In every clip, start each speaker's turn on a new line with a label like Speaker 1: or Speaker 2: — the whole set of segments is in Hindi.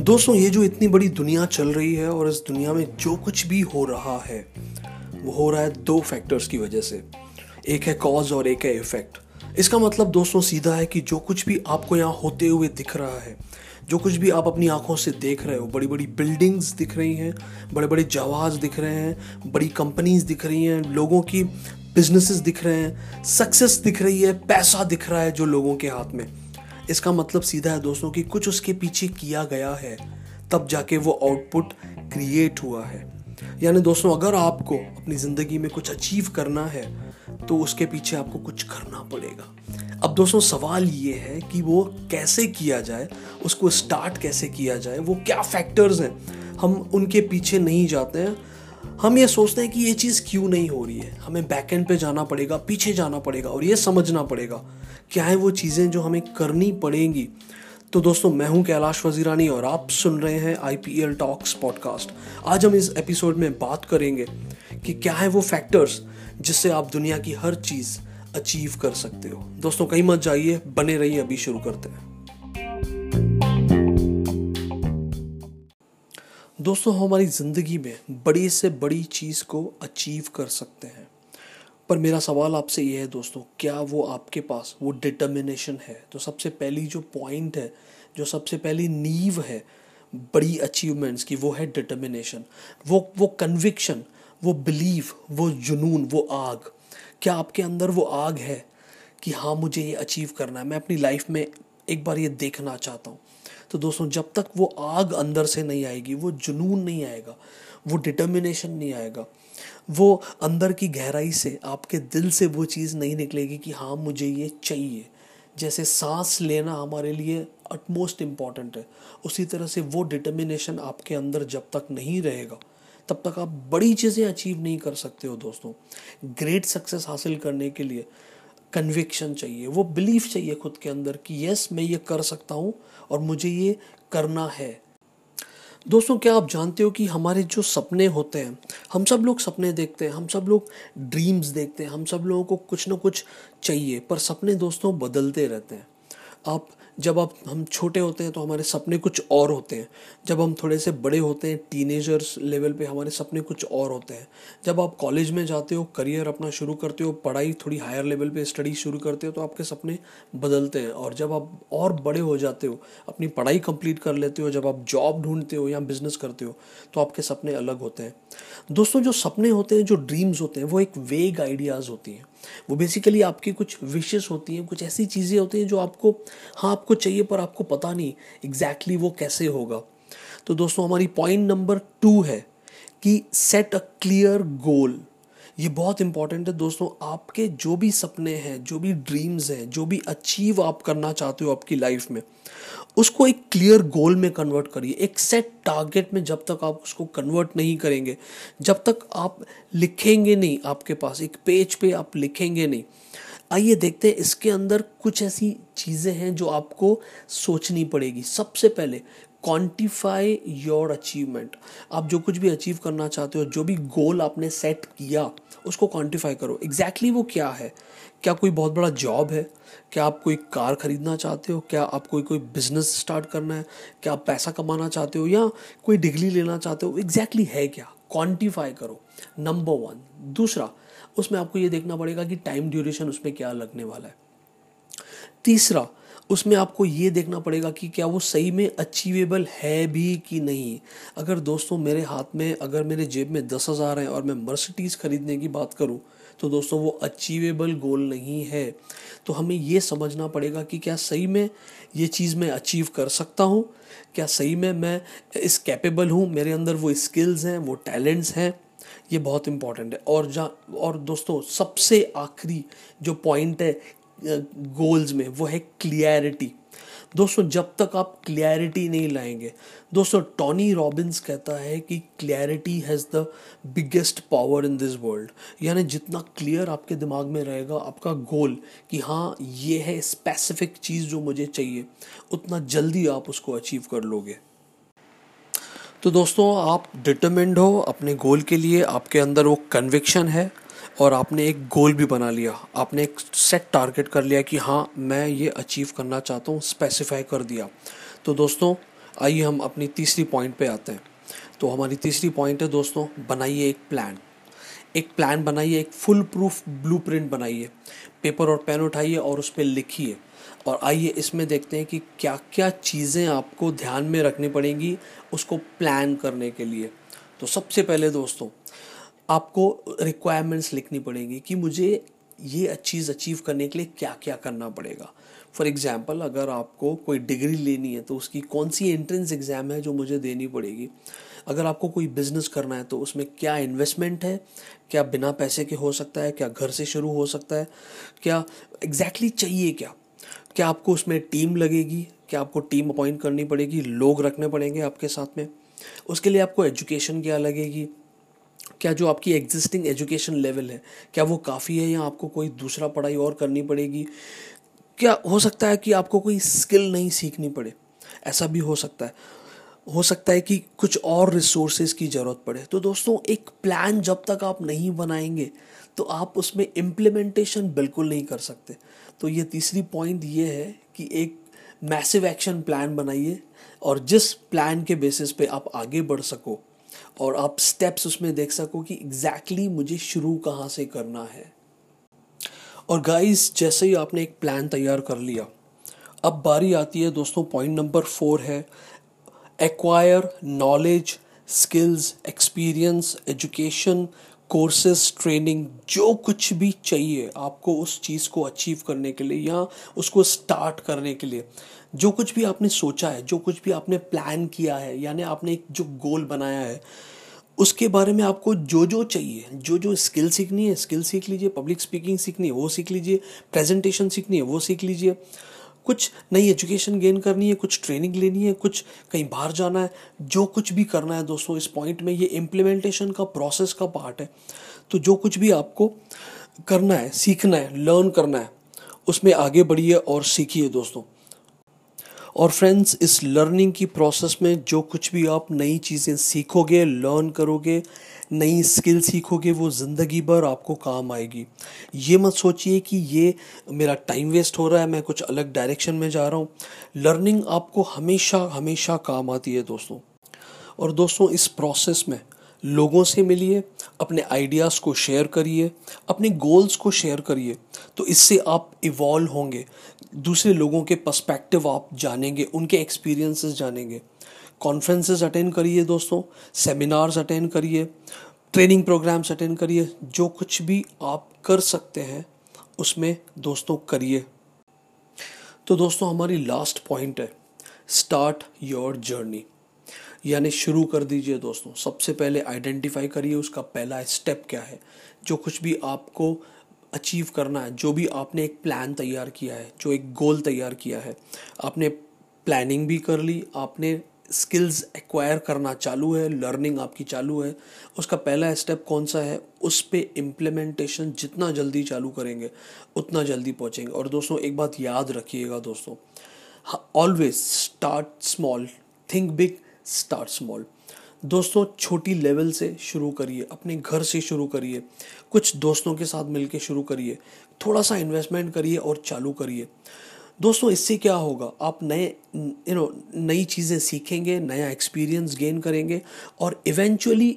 Speaker 1: दोस्तों, ये जो इतनी बड़ी दुनिया चल रही है और इस दुनिया में जो कुछ भी हो रहा है, वो हो रहा है दो फैक्टर्स की वजह से। एक है कॉज और एक है इफ़ेक्ट इसका मतलब दोस्तों, सीधा है कि जो कुछ भी आपको यहाँ होते हुए दिख रहा है, जो कुछ भी आप अपनी आँखों से देख रहे हो बड़ी बड़ी बिल्डिंग्स दिख रही हैं बड़े बड़े जहाज़ दिख रहे हैं, बड़ी कंपनीज़ दिख रही हैं, लोगों की बिजनेसेस दिख रहे हैं सक्सेस दिख रही है, पैसा दिख रहा है जो लोगों के हाथ में। इसका मतलब सीधा है दोस्तों कि कुछ उसके पीछे किया गया है, तब जाके वो आउटपुट क्रिएट हुआ है। यानी दोस्तों, अगर आपको अपनी ज़िंदगी में कुछ अचीव करना है तो उसके पीछे आपको कुछ करना पड़ेगा। अब दोस्तों, सवाल ये है कि वो कैसे किया जाए, उसको स्टार्ट कैसे किया जाए, वो क्या फैक्टर्स हैं? हम उनके पीछे नहीं जाते हैं हम ये सोचते हैं कि ये चीज़ क्यों नहीं हो रही है? हमें बैकएंड पे जाना पड़ेगा, पीछे जाना पड़ेगा और ये समझना पड़ेगा। क्या है वो चीज़ें जो हमें करनी पड़ेंगी? तो दोस्तों, मैं हूँ कैलाश वजीरानी और आप सुन रहे हैं I P L talks podcast आज हम इस एपिसोड में बात करेंगे कि क्या है वो फैक्टर्स जिससे आप दुनिया की हर चीज़ अचीव कर सकते हो। दोस्तों, कहीं मत जाइए, बने रहिए, अभी शुरू करते हैं। दोस्तों हमारी ज़िंदगी में बड़ी से बड़ी चीज़ को अचीव कर सकते हैं। पर मेरा सवाल आपसे ये है दोस्तों, क्या वो आपके पास वो डिटर्मिनेशन है? तो सबसे पहली जो पॉइंट है, जो सबसे पहली नींव है बड़ी अचीवमेंट्स की, वो है डिटर्मिनेशन वो वो कन्विक्शन वो बिलीव वो जुनून, वो आग। क्या आपके अंदर वो आग है कि हाँ मुझे ये अचीव करना है? मैं अपनी लाइफ में एक बार ये देखना चाहता हूँ। तो दोस्तों, जब तक वो आग अंदर से नहीं आएगी, वो जुनून नहीं आएगा, वो डिटर्मिनेशन नहीं आएगा, वो अंदर की गहराई से, आपके दिल से वो चीज़ नहीं निकलेगी कि हाँ मुझे ये चाहिए। जैसे सांस लेना हमारे लिए अटमोस्ट इंपॉर्टेंट है। उसी तरह से वो डिटर्मिनेशन आपके अंदर जब तक नहीं रहेगा, तब तक आप बड़ी चीज़ें अचीव नहीं कर सकते हो दोस्तों। ग्रेट सक्सेस हासिल करने के लिए। कन्विक्शन चाहिए, वो बिलीफ चाहिए खुद के अंदर कि यस मैं ये कर सकता हूँ और मुझे ये करना है। दोस्तों, क्या आप जानते हो कि हमारे जो सपने होते हैं, हम सब लोग सपने देखते हैं, हम सब लोग ड्रीम्स देखते हैं, हम सब लोगों को कुछ ना कुछ चाहिए, पर सपने दोस्तों बदलते रहते हैं। आप जब आप, हम छोटे होते हैं तो हमारे सपने कुछ और होते हैं। जब हम थोड़े से बड़े होते हैं टीनेजर्स लेवल पे हमारे सपने कुछ और होते हैं। जब आप कॉलेज में जाते हो करियर अपना शुरू करते हो, पढ़ाई थोड़ी हायर लेवल पे स्टडी शुरू करते हो तो आपके सपने बदलते हैं। और जब आप और बड़े हो जाते हो, अपनी पढ़ाई कंप्लीट कर लेते हो, जब आप जॉब ढूंढते हो या बिज़नेस करते हो तो आपके सपने अलग होते हैं। दोस्तों, जो सपने होते हैं, जो ड्रीम्स होते हैं, वो एक वेग आइडियाज़ होती हैं। वो बेसिकली आपकी कुछ विशेष होती हैं, कुछ ऐसी चीज़ें होती हैं जो आपको हाँ आपको चाहिए पर आपको पता नहीं एग्जैक्टली exactly वो कैसे होगा। तो दोस्तों, हमारी पॉइंट नंबर टू है कि सेट अ क्लियर गोल ये बहुत इंपॉर्टेंट है दोस्तों, आपके जो भी सपने हैं, जो भी ड्रीम्स हैं, जो भी अचीव आप करना चाहते हो आपकी लाइफ में, उसको एक क्लियर गोल में कन्वर्ट करिए। एक सेट टारगेट में जब तक आप उसको कन्वर्ट नहीं करेंगे, जब तक आप लिखेंगे नहीं आपके पास, एक पेज पे आप लिखेंगे नहीं, आइए देखते हैं इसके अंदर कुछ ऐसी चीज़ें हैं जो आपको सोचनी पड़ेगी। सबसे पहले क्वान्टिफाई योर अचीवमेंट आप जो कुछ भी अचीव करना चाहते हो, जो भी गोल आपने सेट किया, उसको क्वान्टिफाई करो। एग्जैक्टली exactly वो क्या है? क्या कोई बहुत बड़ा जॉब है? क्या आप कोई कार खरीदना चाहते हो? क्या आप कोई कोई बिज़नेस स्टार्ट करना है? क्या आप पैसा कमाना चाहते हो या कोई डिग्री लेना चाहते हो? एग्जैक्टली exactly है क्या? क्वान्टिफाई करो। नंबर वन दूसरा, उसमें आपको ये देखना पड़ेगा कि टाइम ड्यूरेशन उसमें क्या लगने वाला है। तीसरा उसमें आपको ये देखना पड़ेगा कि क्या वो सही में अचीवेबल है भी कि नहीं। अगर दोस्तों मेरे हाथ में, अगर मेरे जेब में दस हज़ार है और मैं मर्सिडीज़ खरीदने की बात करूँ तो दोस्तों वो अचीवेबल गोल नहीं है। तो हमें ये समझना पड़ेगा कि क्या सही में ये चीज़ मैं अचीव कर सकता हूँ? क्या सही में मैं इस कैपेबल हूँ? मेरे अंदर वो स्किल्स हैं, वो टैलेंट्स हैं, ये बहुत इंपॉर्टेंट है। और जा और दोस्तों सबसे आखिरी जो पॉइंट है गोल्स में, वो है क्लियरिटी दोस्तों, जब तक आप क्लियरिटी नहीं लाएँगे, दोस्तों टॉनी रॉबिन्स कहता है कि clarity has the biggest power in this world यानी जितना क्लियर आपके दिमाग में रहेगा, आपका गोल कि हाँ ये है स्पेसिफिक चीज़ जो मुझे चाहिए, उतना जल्दी आप उसको अचीव कर लोगे. तो दोस्तों, आप डिटर्मेंड हो अपने गोल के लिए, आपके अंदर वो कन्विक्शन है और आपने एक गोल भी बना लिया। आपने एक सेट टारगेट कर लिया कि हाँ मैं ये अचीव करना चाहता हूँ स्पेसिफाई कर दिया। तो दोस्तों, आइए हम अपनी तीसरी पॉइंट पे आते हैं। तो हमारी तीसरी पॉइंट है दोस्तों, बनाइए एक प्लान एक प्लान बनाइए, एक फुल प्रूफ ब्लू बनाइए। पेपर और पेन उठाइए और उस पर लिखिए। और आइए इसमें देखते हैं कि क्या क्या चीज़ें आपको ध्यान में रखनी पड़ेंगी उसको प्लान करने के लिए। तो सबसे पहले दोस्तों आपको रिक्वायरमेंट्स लिखनी पड़ेगी कि मुझे ये चीज़ अचीव करने के लिए क्या क्या करना पड़ेगा। फॉर एग्ज़ाम्पल अगर आपको कोई डिग्री लेनी है तो उसकी कौन सी एंट्रेंस एग्ज़ाम है जो मुझे देनी पड़ेगी? अगर आपको कोई बिज़नेस करना है तो उसमें क्या इन्वेस्टमेंट है? क्या बिना पैसे के हो सकता है? क्या घर से शुरू हो सकता है? क्या एग्जैक्टली exactly चाहिए क्या? क्या आपको उसमें टीम लगेगी? क्या आपको टीम अपॉइंट करनी पड़ेगी? लोग रखने पड़ेंगे आपके साथ में? उसके लिए आपको एजुकेशन क्या लगेगी? क्या जो आपकी एग्जिस्टिंग एजुकेशन लेवल है, क्या वो काफ़ी है या आपको कोई दूसरा पढ़ाई और करनी पड़ेगी? क्या हो सकता है कि आपको कोई स्किल नहीं सीखनी पड़े? ऐसा भी हो सकता है। हो सकता है कि कुछ और रिसोर्सेज की ज़रूरत पड़े। तो दोस्तों, एक प्लान जब तक आप नहीं बनाएँगे तो आप उसमें इम्प्लीमेंटेशन बिल्कुल नहीं कर सकते। तो ये तीसरी पॉइंट ये है कि एक मैसिव एक्शन प्लान बनाइए और जिस प्लान के बेसिस पे आप आगे बढ़ सको और आप स्टेप्स उसमें देख सको कि एग्जैक्टली exactly मुझे शुरू कहाँ से करना है। और गाइस जैसे ही आपने एक प्लान तैयार कर लिया, अब बारी आती है दोस्तों पॉइंट नंबर फोर है acquire knowledge skills experience education courses training जो कुछ भी चाहिए आपको उस चीज़ को अचीव करने के लिए या उसको स्टार्ट करने के लिए। जो कुछ भी आपने सोचा है, जो कुछ भी आपने प्लान किया है, यानी आपने एक जो गोल बनाया है, उसके बारे में आपको जो जो चाहिए जो जो स्किल सीखनी है स्किल सीख लीजिए पब्लिक स्पीकिंग सीखनी है, वो सीख लीजिए प्रेजेंटेशन सीखनी है, वो सीख लीजिए। कुछ नई एजुकेशन गेन करनी है, कुछ ट्रेनिंग लेनी है, कुछ कहीं बाहर जाना है, जो कुछ भी करना है दोस्तों, इस पॉइंट में ये इम्प्लीमेंटेशन का प्रोसेस का पार्ट है। तो जो कुछ भी आपको करना है, सीखना है लर्न करना है, उसमें आगे बढ़िए और सीखिए दोस्तों। और फ्रेंड्स इस लर्निंग की प्रोसेस में जो कुछ भी आप नई चीज़ें सीखोगे लर्न करोगे, नई स्किल सीखोगे, वो ज़िंदगी भर आपको काम आएगी। ये मत सोचिए कि ये मेरा टाइम वेस्ट हो रहा है, मैं कुछ अलग डायरेक्शन में जा रहा हूँ। लर्निंग आपको हमेशा हमेशा काम आती है दोस्तों। और दोस्तों, इस प्रोसेस में लोगों से मिलिए अपने आइडियाज़ को शेयर करिए, अपने गोल्स को शेयर करिए तो इससे आप इवॉल्व होंगे। दूसरे लोगों के पर्सपेक्टिव आप जानेंगे, उनके एक्सपीरियंसेस जानेंगे। कॉन्फ्रेंसेस अटेंड करिए दोस्तों सेमिनार्स अटेंड करिए ट्रेनिंग प्रोग्राम्स अटेंड करिए, जो कुछ भी आप कर सकते हैं, उसमें दोस्तों करिए। तो दोस्तों, हमारी लास्ट पॉइंट है स्टार्ट योर जर्नी यानी शुरू कर दीजिए दोस्तों, सबसे पहले आइडेंटिफाई करिए उसका पहला स्टेप क्या है, जो कुछ भी आपको अचीव करना है, जो भी आपने एक प्लान तैयार किया है, जो एक गोल तैयार किया है, आपने प्लानिंग भी कर ली, आपने स्किल्स एक्वायर करना चालू है लर्निंग आपकी चालू है, उसका पहला स्टेप कौन सा है, उस पर इम्प्लीमेंटेशन जितना जल्दी चालू करेंगे, उतना जल्दी पहुँचेंगे। और दोस्तों, एक बात याद रखिएगा दोस्तों always start small think big start small. दोस्तों, छोटी लेवल से शुरू करिए, अपने घर से शुरू करिए, कुछ दोस्तों के साथ मिलकर शुरू करिए थोड़ा सा इन्वेस्टमेंट करिए और चालू करिए। दोस्तों, इससे क्या होगा? आप नए यू नो नई चीज़ें सीखेंगे, नया एक्सपीरियंस गेन करेंगे और इवेंचुअली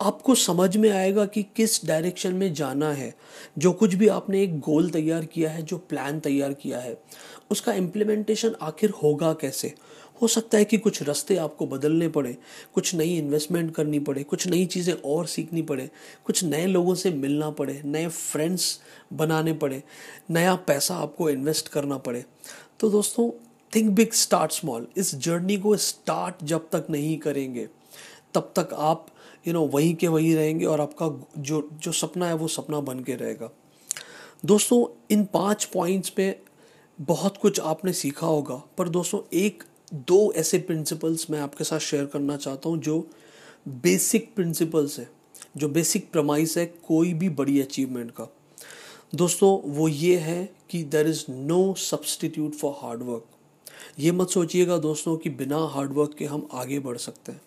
Speaker 1: आपको समझ में आएगा कि किस डायरेक्शन में जाना है। जो कुछ भी आपने एक गोल तैयार किया है, जो प्लान तैयार किया है, उसका इम्प्लीमेंटेशन आखिर होगा कैसे? हो सकता है कि कुछ रास्ते आपको बदलने पड़े, कुछ नई इन्वेस्टमेंट करनी पड़े, कुछ नई चीज़ें और सीखनी पड़े, कुछ नए लोगों से मिलना पड़े, नए फ्रेंड्स बनाने पड़े, नया पैसा आपको इन्वेस्ट करना पड़े। तो दोस्तों थिंक बिग स्टार्ट स्मॉल इस जर्नी को स्टार्ट जब तक नहीं करेंगे, तब तक आप यू नो वहीं के वहीं रहेंगे और आपका जो जो सपना है वो सपना बन के रहेगा। दोस्तों, इन पाँच पॉइंट्स पे बहुत कुछ आपने सीखा होगा, पर दोस्तों, एक दो ऐसे प्रिंसिपल्स मैं आपके साथ शेयर करना चाहता हूँ जो बेसिक प्रिंसिपल्स है, जो बेसिक प्रमाइस है कोई भी बड़ी अचीवमेंट का। दोस्तों, वो ये है कि there is no substitute for hard work ये मत सोचिएगा दोस्तों कि बिना हार्डवर्क के हम आगे बढ़ सकते हैं।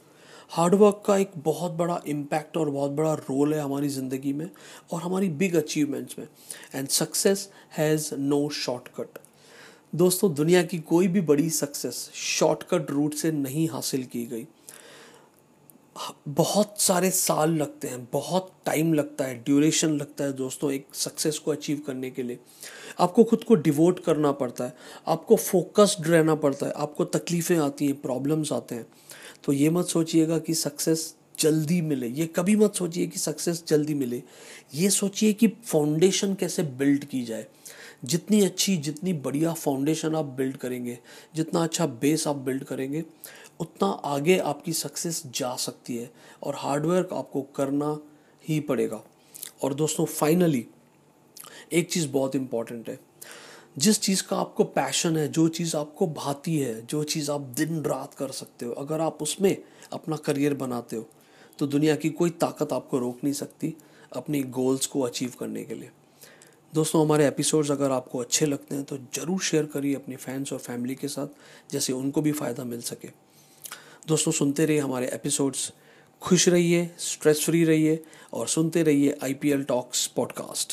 Speaker 1: हार्डवर्क का एक बहुत बड़ा इम्पैक्ट और बहुत बड़ा रोल है हमारी ज़िंदगी में और हमारी बिग अचीवमेंट्स में। And success has no shortcut दोस्तों, दुनिया की कोई भी बड़ी सक्सेस शॉर्टकट रूट से नहीं हासिल की गई। बहुत सारे साल लगते हैं, बहुत टाइम लगता है ड्यूरेशन लगता है दोस्तों एक सक्सेस को अचीव करने के लिए। आपको खुद को डिवोट करना पड़ता है, आपको फोकस्ड रहना पड़ता है, आपको तकलीफ़ें आती हैं प्रॉब्लम्स आते हैं। तो ये मत सोचिएगा कि सक्सेस जल्दी मिले, ये कभी मत सोचिए कि सक्सेस जल्दी मिले। ये सोचिए कि फाउंडेशन कैसे बिल्ड की जाए। जितनी अच्छी, जितनी बढ़िया फाउंडेशन आप बिल्ड करेंगे, जितना अच्छा बेस आप बिल्ड करेंगे, उतना आगे आपकी सक्सेस जा सकती है और हार्डवर्क आपको करना ही पड़ेगा। और दोस्तों फाइनली एक चीज़ बहुत इंपॉर्टेंट है। जिस चीज़ का आपको पैशन है, जो चीज़ आपको भाती है, जो चीज़ आप दिन रात कर सकते हो, अगर आप उसमें अपना करियर बनाते हो तो दुनिया की कोई ताकत आपको रोक नहीं सकती अपनी गोल्स को अचीव करने के लिए। दोस्तों, हमारे एपिसोड्स अगर आपको अच्छे लगते हैं तो ज़रूर शेयर करिए अपने फैंस और फैमिली के साथ, जैसे उनको भी फ़ायदा मिल सके। दोस्तों, सुनते रहिए हमारे एपिसोड्स खुश रहिए स्ट्रेस फ्री रहिए, और सुनते रहिए I P L talks podcast